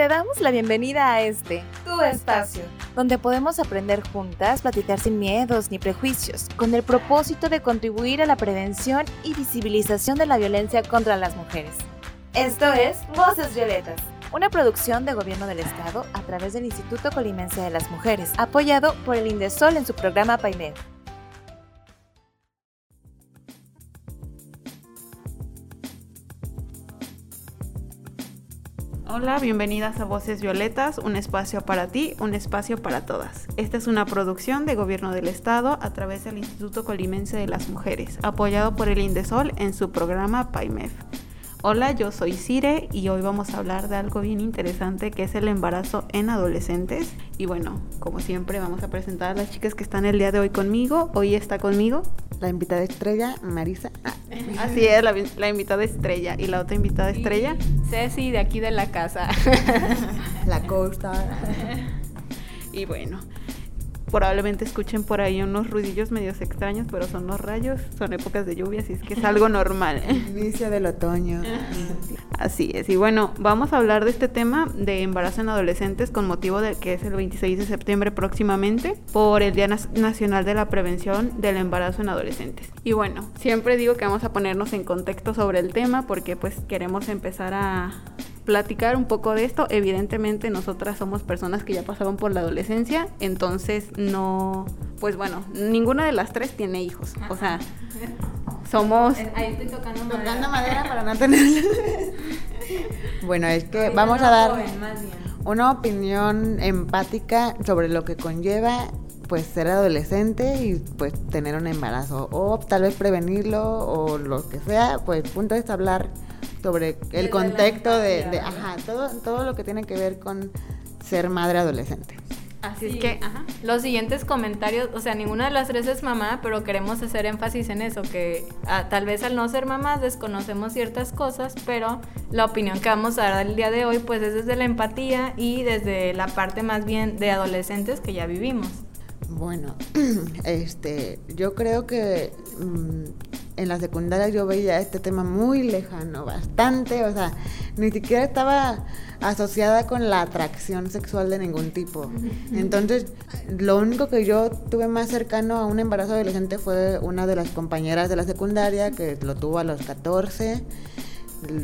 Te damos la bienvenida a este, tu espacio, donde podemos aprender juntas, platicar sin miedos ni prejuicios, con el propósito de contribuir a la prevención y visibilización de la violencia contra las mujeres. Esto es Voces Violetas, una producción de Gobierno del Estado a través del Instituto Colimense de las Mujeres, apoyado por el Indesol en su programa PAIMED. Hola, bienvenidas a Voces Violetas, un espacio para ti, un espacio para todas. Esta es una producción de Gobierno del Estado a través del Instituto Colimense de las Mujeres, apoyado por el Indesol en su programa PAIMEF. Hola, yo soy Cire y hoy vamos a hablar de algo bien interesante que es el embarazo en adolescentes. Y bueno, como siempre vamos a presentar a las chicas que están el día de hoy conmigo. Hoy está conmigo la invitada estrella, Marisa. Ah. Así es, la, invitada estrella. ¿Y la otra invitada estrella? Ceci, de aquí de la casa. la costa. y bueno, probablemente escuchen por ahí unos ruidillos medios extraños, pero son los rayos, son épocas de lluvia, así es que es algo normal. Inicio del otoño. Así es, y bueno, vamos a hablar de este tema de embarazo en adolescentes con motivo de que es el 26 de septiembre próximamente por el Día Nacional de la Prevención del Embarazo en Adolescentes. Y bueno, siempre digo que vamos a ponernos en contexto sobre el tema porque pues queremos empezar a platicar un poco de esto. Evidentemente nosotras somos personas que ya pasaron por la adolescencia, entonces no, pues bueno, ninguna de las tres tiene hijos. O sea, somos... Ahí estoy tocando madera. Tocando madera para no tener... bueno, es que vamos a dar una opinión empática sobre lo que conlleva pues ser adolescente y pues tener un embarazo o tal vez prevenirlo o lo que sea, pues punto es hablar sobre el contexto de, ajá, todo, todo lo que tiene que ver con ser madre adolescente. Así es que ajá. los siguientes comentarios, o sea, ninguna de las tres es mamá, pero queremos hacer énfasis en eso, que ah, tal vez al no ser mamás desconocemos ciertas cosas, pero la opinión que vamos a dar el día de hoy pues es desde la empatía y desde la parte más bien de adolescentes que ya vivimos. Bueno, este, yo creo que mm, en la secundaria yo veía este tema muy lejano, bastante, o sea, ni siquiera estaba asociada con la atracción sexual de ningún tipo. Entonces, lo único que yo tuve más cercano a un embarazo adolescente fue una de las compañeras de la secundaria que lo tuvo a los 14.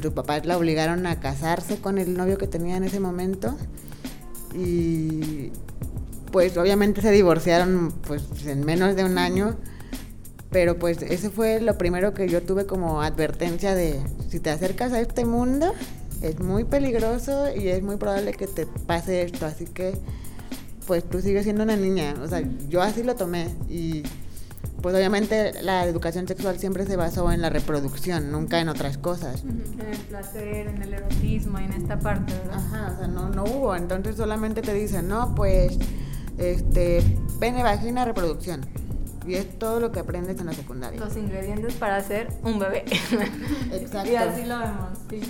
Sus papás la obligaron a casarse con el novio que tenía en ese momento. Y pues obviamente se divorciaron pues en menos de un año pero pues ese fue lo primero que yo tuve como advertencia de si te acercas a este mundo es muy peligroso y es muy probable que te pase esto, así que pues tú sigues siendo una niña, o sea, yo así lo tomé y pues obviamente la educación sexual siempre se basó en la reproducción, nunca en otras cosas. En el placer, en el erotismo, en esta parte, ¿verdad? Ajá, o sea, no, no hubo, entonces solamente te dicen, no, pues, este, pene, vagina, reproducción y es todo lo que aprendes en la secundaria. Los ingredientes para hacer un bebé. Exacto. y así lo vemos, sí.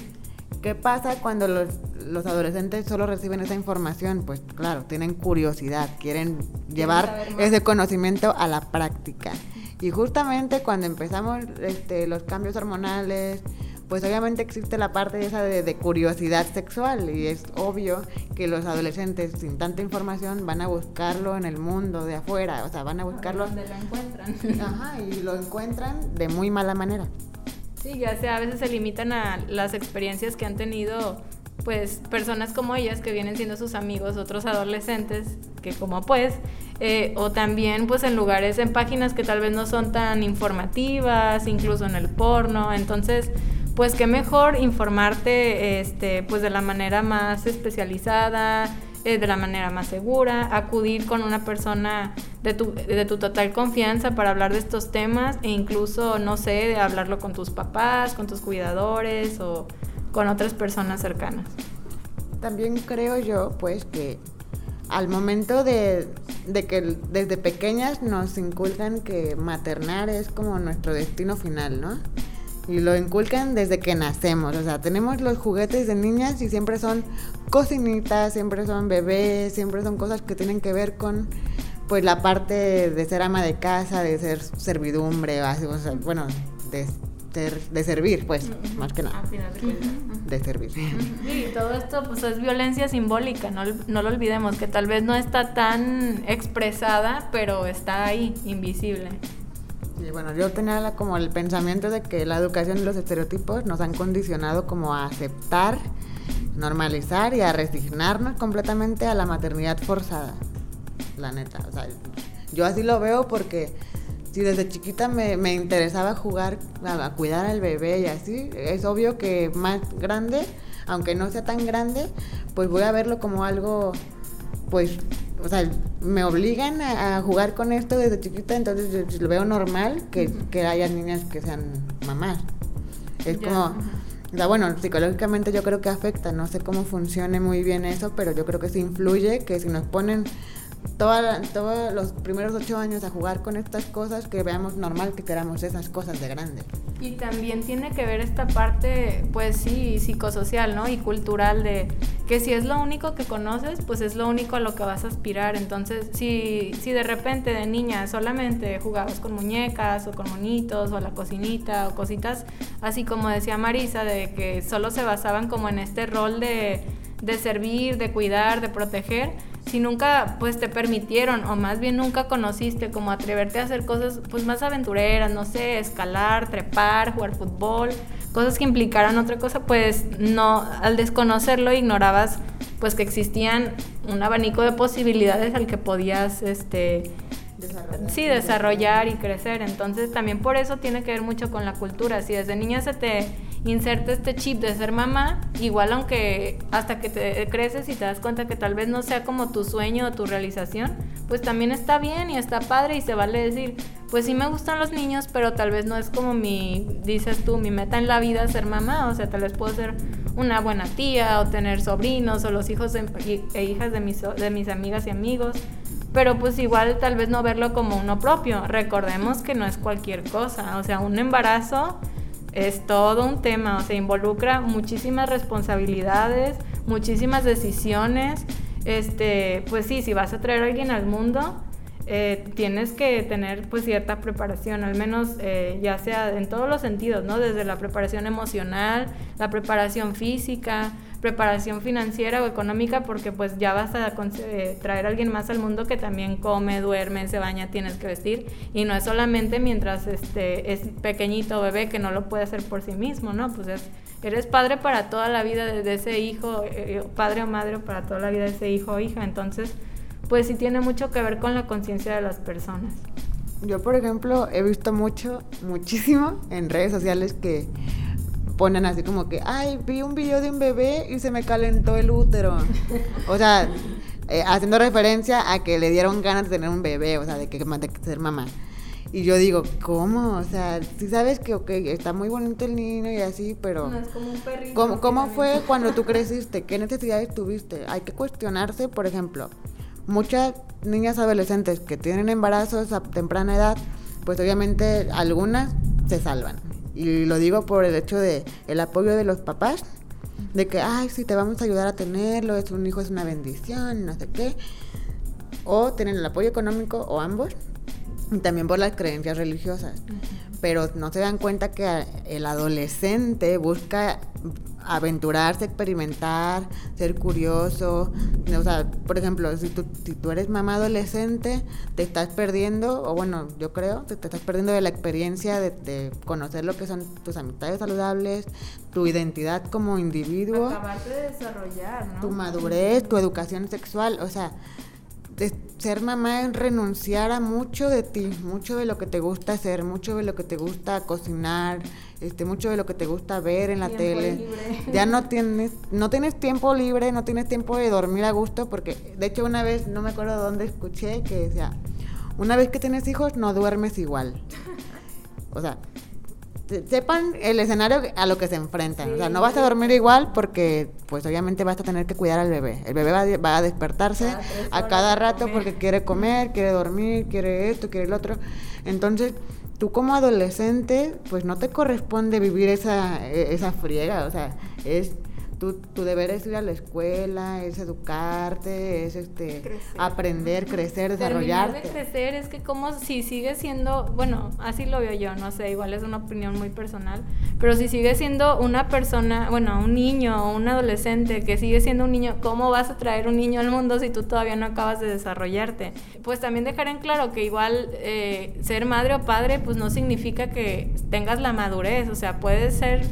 ¿Qué pasa cuando los, los, adolescentes solo reciben esa información? Pues claro, tienen curiosidad, quieren llevar ese conocimiento a la práctica. Y justamente cuando empezamos este, los cambios hormonales, pues obviamente existe la parte esa de, curiosidad sexual y es obvio que los adolescentes sin tanta información van a buscarlo en el mundo de afuera, o sea, van a buscarlo... Donde lo encuentran. Ajá, y lo encuentran de muy mala manera. Sí, ya sea a veces se limitan a las experiencias que han tenido pues personas como ellas que vienen siendo sus amigos, otros adolescentes que como pues, eh, o también pues en lugares, en páginas que tal vez no son tan informativas, incluso en el porno, entonces pues qué mejor informarte este, pues de la manera más especializada, eh, de la manera más segura, acudir con una persona de tu, de tu total confianza para hablar de estos temas e incluso, no sé, de hablarlo con tus papás, con tus cuidadores o con otras personas cercanas. También creo yo, pues, que al momento de, de, que desde pequeñas nos inculcan que maternar es como nuestro destino final, ¿no? Y lo inculcan desde que nacemos. O sea, tenemos los juguetes de niñas y siempre son cocinitas, siempre son bebés, siempre son cosas que tienen que ver con pues la parte de ser ama de casa, de ser servidumbre, o, sea, bueno, de ser, de servir, pues, más que nada. Al final de cuentas. De servir. Sí, todo esto pues es violencia simbólica, no, no lo olvidemos, que tal vez no está tan expresada, pero está ahí, invisible. Y bueno, yo tenía como el pensamiento de que la educación y los estereotipos nos han condicionado como a aceptar, normalizar y a resignarnos completamente a la maternidad forzada. La neta, o sea, yo así lo veo porque si desde chiquita me, me interesaba jugar, a, a cuidar al bebé y así, es obvio que más grande, aunque no sea tan grande, pues voy a verlo como algo pues, o sea, me obligan a, a jugar con esto desde chiquita, entonces lo veo normal que, que haya niñas que sean mamás. Es como, o sea, bueno, psicológicamente yo creo que afecta, no sé cómo funcione muy bien eso, pero yo creo que sí influye, que si nos ponen todos los primeros ocho años a jugar con estas cosas, que veamos normal que queramos esas cosas de grande. Y también tiene que ver esta parte, pues sí, psicosocial, ¿no? Y cultural de que si es lo único que conoces, pues es lo único a lo que vas a aspirar. Entonces, si, si de repente de niña solamente jugabas con muñecas o con monitos o la cocinita o cositas, así como decía Marisa, de que solo se basaban como en este rol de, de servir, de cuidar, de proteger, si nunca pues te permitieron o más bien nunca conociste como atreverte a hacer cosas pues más aventureras, no sé, escalar, trepar, jugar fútbol, cosas que implicaran otra cosa, pues no al desconocerlo ignorabas pues que existían un abanico de posibilidades al que podías este sí, desarrollar y crecer. Entonces también por eso tiene que ver mucho con la cultura. Si desde niña se te inserta este chip de ser mamá, igual aunque hasta que te creces y te das cuenta que tal vez no sea como tu sueño o tu realización, pues también está bien y está padre y se vale decir, pues sí me gustan los niños, pero tal vez no es como mi, dices tú, mi meta en la vida ser mamá, o sea, tal vez puedo ser una buena tía o tener sobrinos o los hijos y- e hijas de mis, de mis amigas y amigos pero pues igual tal vez no verlo como uno propio. Recordemos que no es cualquier cosa, o sea, un embarazo es todo un tema, o sea, involucra muchísimas responsabilidades, muchísimas decisiones. Este, pues sí, si vas a traer a alguien al mundo, eh, tienes que tener pues cierta preparación, al menos eh, ya sea en todos los sentidos, ¿no? Desde la preparación emocional, la preparación física, preparación financiera o económica, porque pues ya vas a eh, traer a alguien más al mundo que también come, duerme, se baña, tienes que vestir, y no es solamente mientras este es pequeñito bebé que no lo puede hacer por sí mismo, ¿no? Pues es, eres padre para toda la vida de, ese hijo, eh, padre o madre para toda la vida de ese hijo o hija, entonces pues sí tiene mucho que ver con la conciencia de las personas. Yo, por ejemplo, he visto mucho, muchísimo en redes sociales que ponen así como que, ay, vi un video de un bebé y se me calentó el útero. o sea, eh, haciendo referencia a que le dieron ganas de tener un bebé, o sea, de que de ser mamá. Y yo digo, ¿cómo? O sea, si sabes que, ok, está muy bonito el niño y así, pero... No es como un perrito. ¿Cómo, cómo fue cuando tú creciste? ¿Qué necesidades tuviste? Hay que cuestionarse, por ejemplo, muchas niñas adolescentes que tienen embarazos a temprana edad, pues obviamente algunas se salvan. Y lo digo por el hecho de el apoyo de los papás, de que, ay, sí, te vamos a ayudar a tenerlo, es un hijo, es una bendición, no sé qué. O tienen el apoyo económico, o ambos, y también por las creencias religiosas. Pero no se dan cuenta que el adolescente busca aventurarse, experimentar, ser curioso. O sea, por ejemplo, si tú, si tú eres mamá adolescente, te estás perdiendo, o bueno, yo creo, te, te estás perdiendo de la experiencia de, de conocer lo que son tus amistades saludables, tu identidad como individuo Acabarte de desarrollar, ¿no? tu madurez, tu educación sexual, o sea, de ser mamá es renunciar a mucho de ti, mucho de lo que te gusta hacer, mucho de lo que te gusta cocinar, este, mucho de lo que te gusta ver en la Tiempo tele. libre. Ya no tienes, no tienes tiempo libre, no tienes tiempo de dormir a gusto, porque de hecho una vez, no me acuerdo dónde escuché, que decía, una vez que tienes hijos no duermes igual. O sea, se- sepan el escenario a lo que se enfrentan. O sea, no vas a dormir igual porque, pues obviamente vas a tener que cuidar al bebé. El bebé va, a- va a despertarse a cada rato porque quiere comer, quiere dormir, quiere esto, quiere el otro. Entonces, tú como adolescente, pues no te corresponde vivir esa, e- esa friega. O sea, es tu, tu deber es ir a la escuela, es educarte, es este aprender, crecer, desarrollarte. Terminar de crecer es que como si sigue siendo, bueno, así lo veo yo, no sé, igual es una opinión muy personal, pero si sigue siendo una persona, bueno, un niño o un adolescente que sigue siendo un niño, ¿cómo vas a traer un niño al mundo si tú todavía no acabas de desarrollarte? Pues también dejar en claro que igual eh, ser madre o padre pues no significa que tengas la madurez, o sea, puedes ser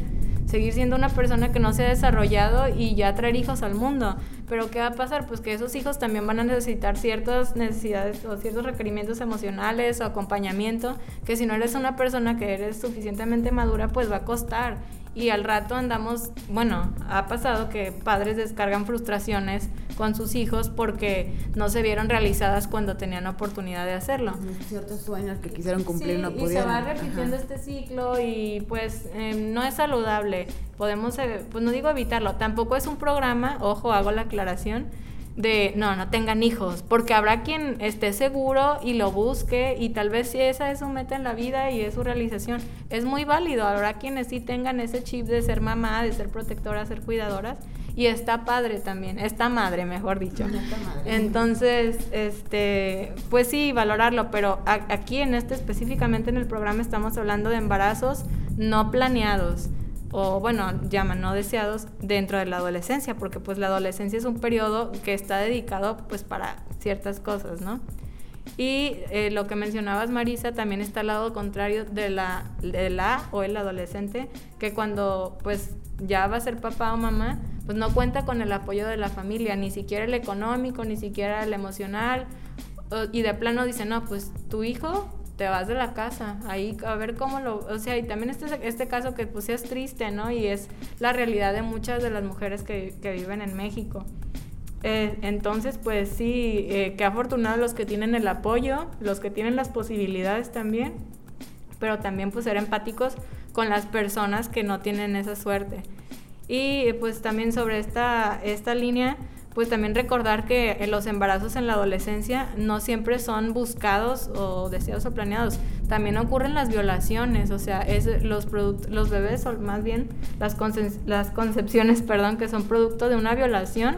seguir siendo una persona que no se ha desarrollado y ya traer hijos al mundo. Pero ¿qué va a pasar? Pues que esos hijos también van a necesitar ciertas necesidades o ciertos requerimientos emocionales o acompañamiento, que si no eres una persona que eres suficientemente madura, pues va a costar y al rato andamos, bueno, ha pasado que padres descargan frustraciones con sus hijos porque no se vieron realizadas cuando tenían oportunidad de hacerlo. Ciertos sueños que quisieron cumplir no pudieron. Y se va repitiendo este ciclo y pues em, no es saludable. Podemos, eh, pues no digo evitarlo, tampoco es un programa, ojo, hago la aclaración, de no, no tengan hijos, porque habrá quien esté seguro y lo busque y tal vez si esa es su meta en la vida y es su realización, es muy válido, habrá quienes sí tengan ese chip de ser mamá, de ser protectora, ser cuidadoras y está padre también, está madre, mejor dicho. Entonces, este, pues sí, valorarlo, pero aquí en este específicamente en el programa estamos hablando de embarazos no planeados o bueno, llaman no deseados dentro de la adolescencia, porque pues la adolescencia es un periodo que está dedicado pues para ciertas cosas, ¿no? Y eh, lo que mencionabas, Marisa, también está al lado contrario de la, de la o el adolescente, que cuando pues ya va a ser papá o mamá, pues no cuenta con el apoyo de la familia, ni siquiera el económico, ni siquiera el emocional, y de plano dice, no, pues tu hijo te vas de la casa, ahí a ver cómo lo, o sea, y también este, este caso que pues es triste, ¿no? Y es la realidad de muchas de las mujeres que, que viven en México. Eh, entonces, pues sí, eh, qué afortunados los que tienen el apoyo, los que tienen las posibilidades también, pero también pues ser empáticos con las personas que no tienen esa suerte. Y pues también sobre esta, esta línea, pues también recordar que los embarazos en la adolescencia no siempre son buscados o deseados o planeados. También ocurren las violaciones, o sea, es los, los bebés, o más bien las, las concepciones, perdón, que son producto de una violación.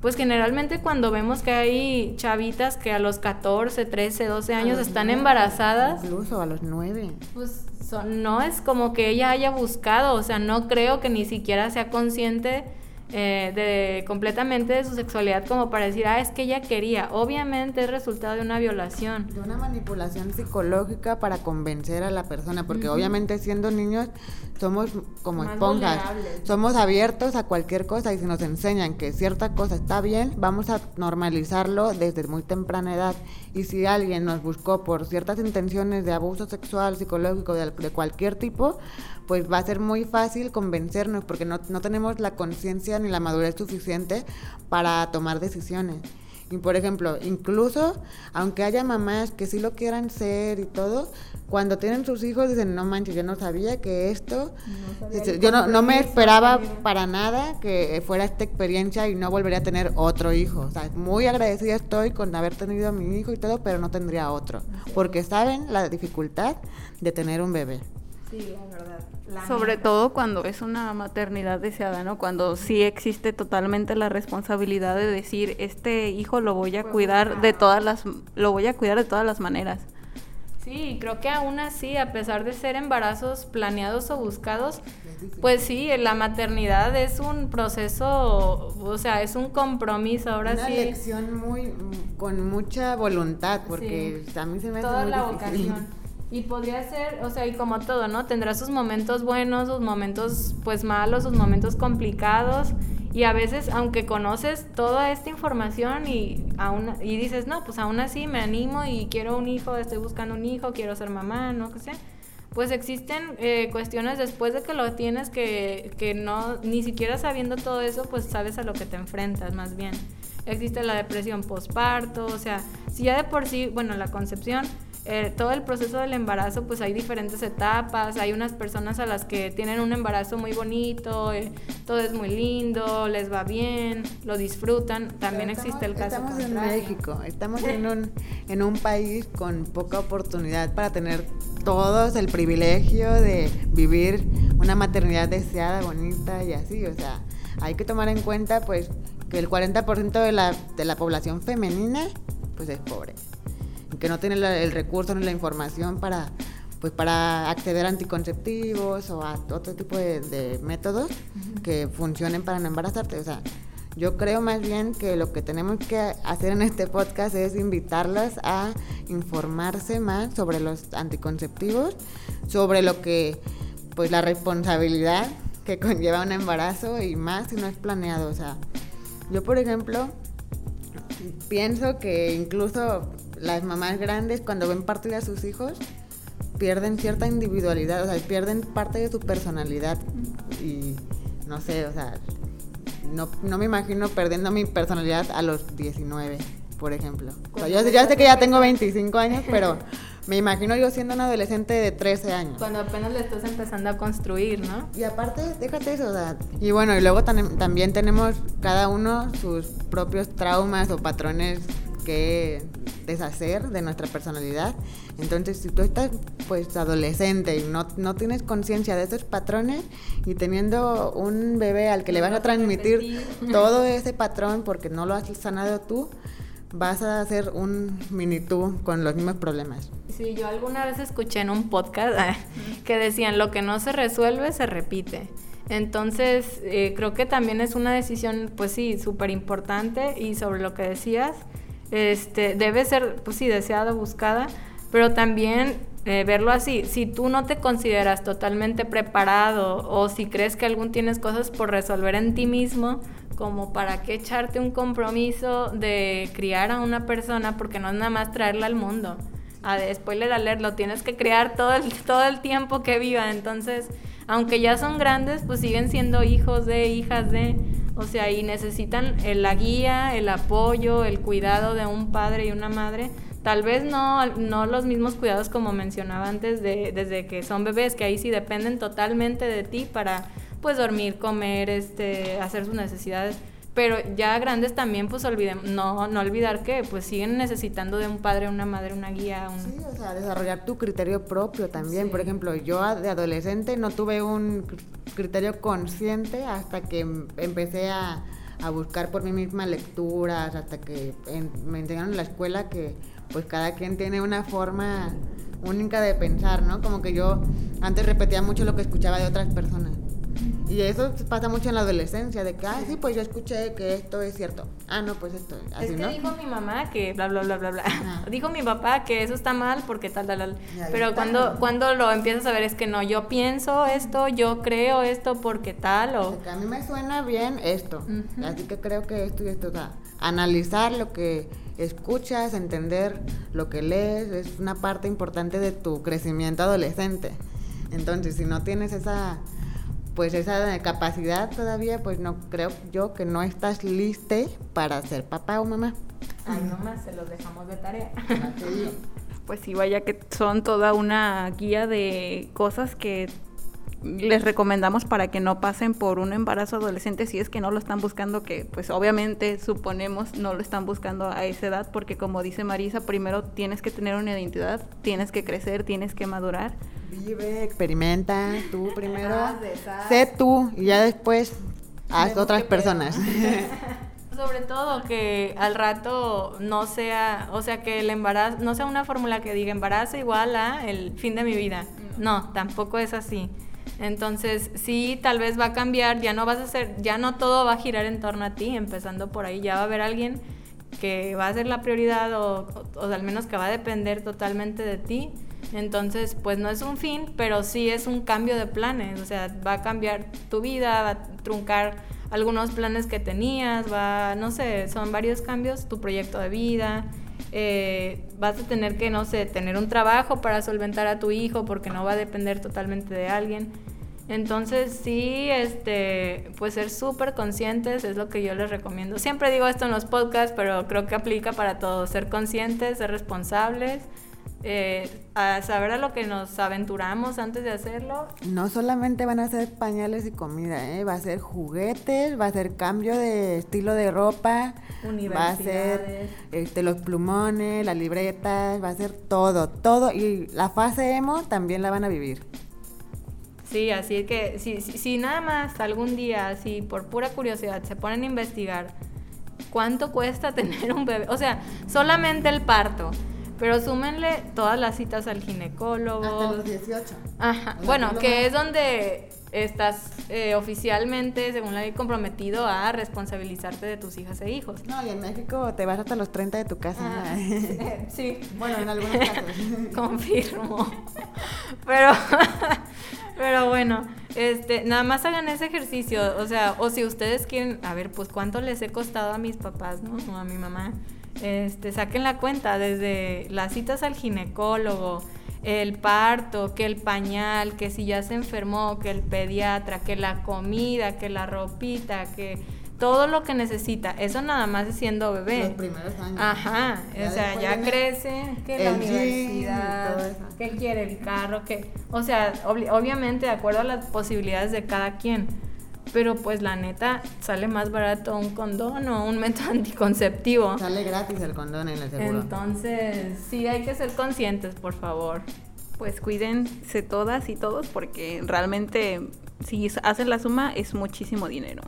Pues generalmente cuando vemos que hay chavitas que a los 14, 13, 12 años están embarazadas. Incluso a los 9. Pues no es como que ella haya buscado, o sea, no creo que ni siquiera sea consciente eh, de completamente de su sexualidad como para decir, ah, es que ella quería. Obviamente es resultado de una violación. De una manipulación psicológica para convencer a la persona, porque obviamente siendo niños somos como esponjas, somos abiertos a cualquier cosa y si nos enseñan que cierta cosa está bien, vamos a normalizarlo desde muy temprana edad. Y si alguien nos buscó por ciertas intenciones de abuso sexual, psicológico, de, de cualquier tipo, pues va a ser muy fácil convencernos porque no, no tenemos la conciencia ni la madurez suficiente para tomar decisiones. Y por ejemplo, incluso aunque haya mamás que sí lo quieran ser y todo, cuando tienen sus hijos dicen, no manches, yo no sabía que esto, yo no, no, me esperaba para nada que fuera esta experiencia y no volvería a tener otro hijo. O sea, muy agradecida estoy con haber tenido a mi hijo y todo, pero no tendría otro, porque saben la dificultad de tener un bebé. Sí, la verdad. Sobre todo cuando es una maternidad deseada, ¿no? Cuando sí existe totalmente la responsabilidad de decir, este hijo lo voy a cuidar de todas las lo voy a cuidar de todas las maneras. Sí, creo que aún así, a pesar de ser embarazos planeados o buscados, pues sí, la maternidad es un proceso, o sea, es un compromiso, ahora Una sí. Una elección muy con mucha voluntad, porque a mí se me hace Toda muy la difícil. vocación. Y podría ser, o sea, y como todo, ¿no? Tendrá sus momentos buenos, sus momentos pues malos, sus momentos complicados. Y a veces, aunque conoces toda esta información y, aún, y dices, no, pues aún así me animo y quiero un hijo, estoy buscando un hijo, quiero ser mamá, no que sé. Pues existen eh, cuestiones después de que lo tienes que, que no, ni siquiera sabiendo todo eso, pues sabes a lo que te enfrentas más bien. Existe la depresión postparto, o sea, si ya de por sí, bueno, la concepción eh, todo el proceso del embarazo, pues hay diferentes etapas, hay unas personas a las que tienen un embarazo muy bonito, eh, todo es muy lindo, les va bien, lo disfrutan, también existe el caso Estamos en. México, estamos en un, en un país con poca oportunidad para tener todos el privilegio de vivir una maternidad deseada, bonita y así, o sea, hay que tomar en cuenta pues que el 40% de la, de la población femenina pues es pobre, que no tiene el recurso ni la información para pues para acceder a anticonceptivos o a otro tipo de, métodos que funcionen para no embarazarte. O sea, yo creo más bien que lo que tenemos que hacer en este podcast es invitarlas a informarse más sobre los anticonceptivos, sobre lo que, pues la responsabilidad que conlleva un embarazo y más si no es planeado. O sea, yo por ejemplo pienso que incluso las mamás grandes cuando ven partir a sus hijos pierden cierta individualidad, o sea, pierden parte de su personalidad y no sé, o sea, no, no me imagino perdiendo mi personalidad a los 19, por ejemplo. O sea, yo, sé que ya tengo 25 años, pero me imagino yo siendo un adolescente de 13 años. Cuando apenas le estás empezando a construir, ¿no? Y aparte, déjate eso, o sea, y bueno, y luego también tenemos cada uno sus propios traumas o patrones que deshacer de nuestra personalidad. Entonces, si tú estás pues adolescente y no, no tienes conciencia de esos patrones y teniendo un bebé al que le vas a transmitir todo ese patrón porque no lo has sanado tú, vas a hacer un mini tú con los mismos problemas. Sí, yo alguna vez escuché en un podcast que decían, lo que no se resuelve se repite. Entonces, eh, creo que también es una decisión, pues sí, súper importante y sobre lo que decías, este, debe ser, pues sí, deseada, buscada, pero también eh, verlo así, si tú no te consideras totalmente preparado o si crees que algún tienes cosas por resolver en ti mismo, como para qué echarte un compromiso de criar a una persona, porque no es nada más traerla al mundo. A spoiler alert, lo tienes que criar todo el, todo el tiempo que viva. Entonces, aunque ya son grandes, pues siguen siendo hijos de, hijas de. O sea, y necesitan la guía, el apoyo, el cuidado de un padre y una madre. Tal vez no, no los mismos cuidados como mencionaba antes, de, desde que son bebés, que ahí sí dependen totalmente de ti para pues dormir, comer, este, hacer sus necesidades pero ya grandes también pues olvidemos, no, no olvidar que pues siguen necesitando de un padre, una madre, una guía. Un... Sí, o sea, desarrollar tu criterio propio también. Por ejemplo, yo de adolescente no tuve un criterio consciente hasta que em, empecé a, a buscar por mí misma lecturas, hasta que me enseñaron en la escuela que pues cada quien tiene una forma única de pensar, ¿no? Como que yo antes repetía mucho lo que escuchaba de otras personas. Y eso pasa mucho en la adolescencia, de que, ah, sí, pues yo escuché que esto es cierto. Ah, no, pues esto así, Es que dijo mi mamá que bla, bla, bla, bla, bla. Dijo mi papá que eso está mal porque tal, tal, tal. Pero cuando, cuando lo empiezas a ver es que no, yo pienso esto, yo creo esto porque tal o... a mí me suena bien esto. Así que creo que esto y esto, o sea, analizar lo que escuchas, entender lo que lees, es una parte importante de tu crecimiento adolescente. Entonces, si no tienes esa pues esa capacidad todavía, pues no creo yo que no estás liste para ser papá o mamá. Ay, nomás se los dejamos de tarea. pues sí, vaya que son toda una guía de cosas que les recomendamos para que no pasen por un embarazo adolescente si es que no lo están buscando, que pues obviamente suponemos no lo están buscando a esa edad, porque como dice Marisa, primero tienes que tener una identidad, tienes que crecer, tienes que madurar Vive, experimenta, tú primero. Sé tú y ya después haz otras personas. Sobre todo que al rato no sea, o sea, que el embarazo, no sea una fórmula que diga embarazo igual a el fin de mi vida. No, tampoco es así. Entonces, sí, tal vez va a cambiar, ya no vas a ser, ya no todo va a girar en torno a ti, empezando por ahí, ya va a haber alguien que va a ser la prioridad o, o al menos que va a depender totalmente de ti entonces, pues no es un fin, pero sí es un cambio de planes, o sea, va a cambiar tu vida, va a truncar algunos planes que tenías, va, no sé, son varios cambios, tu proyecto de vida, eh, vas a tener que, no sé, tener un trabajo para solventar a tu hijo porque no va a depender totalmente de alguien. Entonces sí, este, pues ser súper conscientes es lo que yo les recomiendo. Siempre digo esto en los podcasts, pero creo que aplica para todos. Ser conscientes, ser responsables eh, a saber a lo que nos aventuramos antes de hacerlo. No solamente van a ser pañales y comida, ¿eh? va a ser juguetes, va a ser cambio de estilo de ropa, va a ser este, los plumones, las libretas, va a ser todo, todo. Y la fase emo también la van a vivir. Sí, así que si, si, si nada más algún día, así por pura curiosidad, se ponen a investigar cuánto cuesta tener un bebé, o sea, solamente el parto. Pero súmenle todas las citas al ginecólogo. Hasta los 18. Ajá. Bueno, que es donde estás eh, oficialmente, según la ley, comprometido a responsabilizarte de tus hijas e hijos. No, y en México te vas hasta los 30 de tu casa. Ah, ¿no? sí. bueno, en algunos casos. Confirmo. Pero, pero bueno, este, nada más hagan ese ejercicio. O sea, o si ustedes quieren, a ver, pues cuánto les he costado a mis papás, ¿no? O a mi mamá. Este, saquen la cuenta desde las citas al ginecólogo, el parto, que el pañal, que si ya se enfermó, que el pediatra, que la comida, que la ropita, que todo lo que necesita. Eso nada más es siendo bebé. Los primeros años. Ajá, Ya o sea, ya crece, que la universidad, que quiere el carro, que, o sea, obli- obviamente de acuerdo a las posibilidades de cada quien, pero pues la neta sale más barato un condón o un método anticonceptivo. Sale gratis el condón en el seguro. Entonces, sí hay que ser conscientes, por favor. Pues cuídense todas y todos porque realmente si hacen la suma es muchísimo dinero.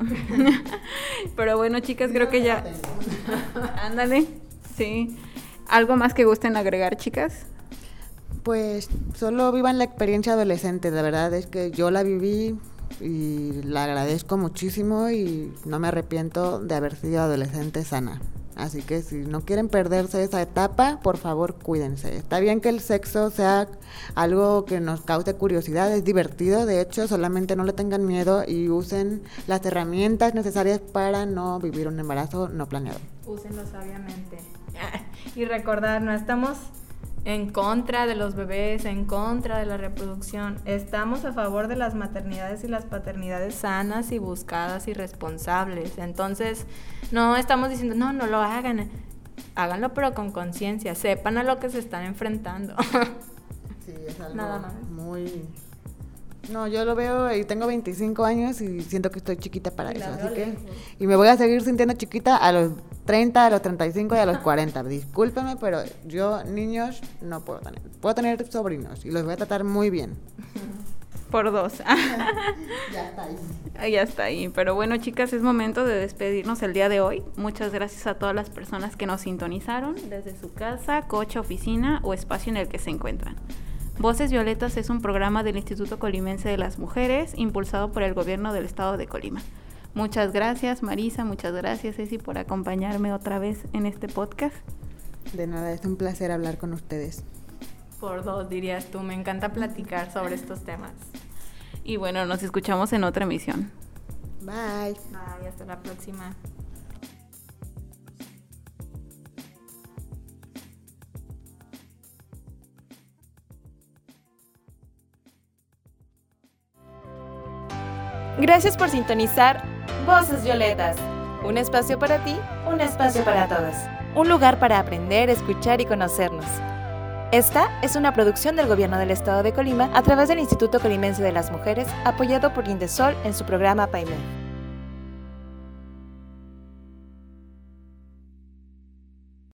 Pero bueno, chicas, creo que ya... Ándale, sí. ¿Algo más que gusten agregar, chicas? Pues solo vivan la experiencia adolescente, de verdad es que yo la viví y la agradezco muchísimo y no me arrepiento de haber sido adolescente sana. Así que si no quieren perderse esa etapa, por favor cuídense. Está bien que el sexo sea algo que nos cause curiosidad, es divertido, de hecho solamente no le tengan miedo y usen las herramientas necesarias para no vivir un embarazo no planeado. Úsenlo sabiamente. Y recordar, no estamos en contra de los bebés, en contra de la reproducción. Estamos a favor de las maternidades y las paternidades sanas y buscadas y responsables. Entonces, no estamos diciendo, no, no lo hagan. Háganlo pero con conciencia, sepan a lo que se están enfrentando. Sí, es algo Nada más. muy... No, yo lo veo y tengo 25 años y siento que estoy chiquita para eso. Así que... Y me voy a seguir sintiendo chiquita a los 30, a los 35 y a los 40. Discúlpeme, pero yo niños no puedo tener. Puedo tener sobrinos y los voy a tratar muy bien. Por dos. Ya está. Ahí ya está ahí. Pero bueno, chicas, es momento de despedirnos el día de hoy. Muchas gracias a todas las personas que nos sintonizaron desde su casa, coche, oficina o espacio en el que se encuentran. Voces Violetas es un programa del Instituto Colimense de las Mujeres impulsado por el gobierno del estado de Colima. Muchas gracias Marisa, muchas gracias Ceci por acompañarme otra vez en este podcast. De nada, es un placer hablar con ustedes. Por dos, dirías tú. Me encanta platicar sobre estos temas. Y bueno, nos escuchamos en otra emisión. Bye. Bye, hasta la próxima. Gracias por sintonizar Voces Violetas. Un espacio para ti, un espacio para todas. Un lugar para aprender, escuchar y conocernos. Esta es una producción del Gobierno del Estado de Colima a través del Instituto Colimense de las Mujeres, apoyado por Indesol en su programa PAIME.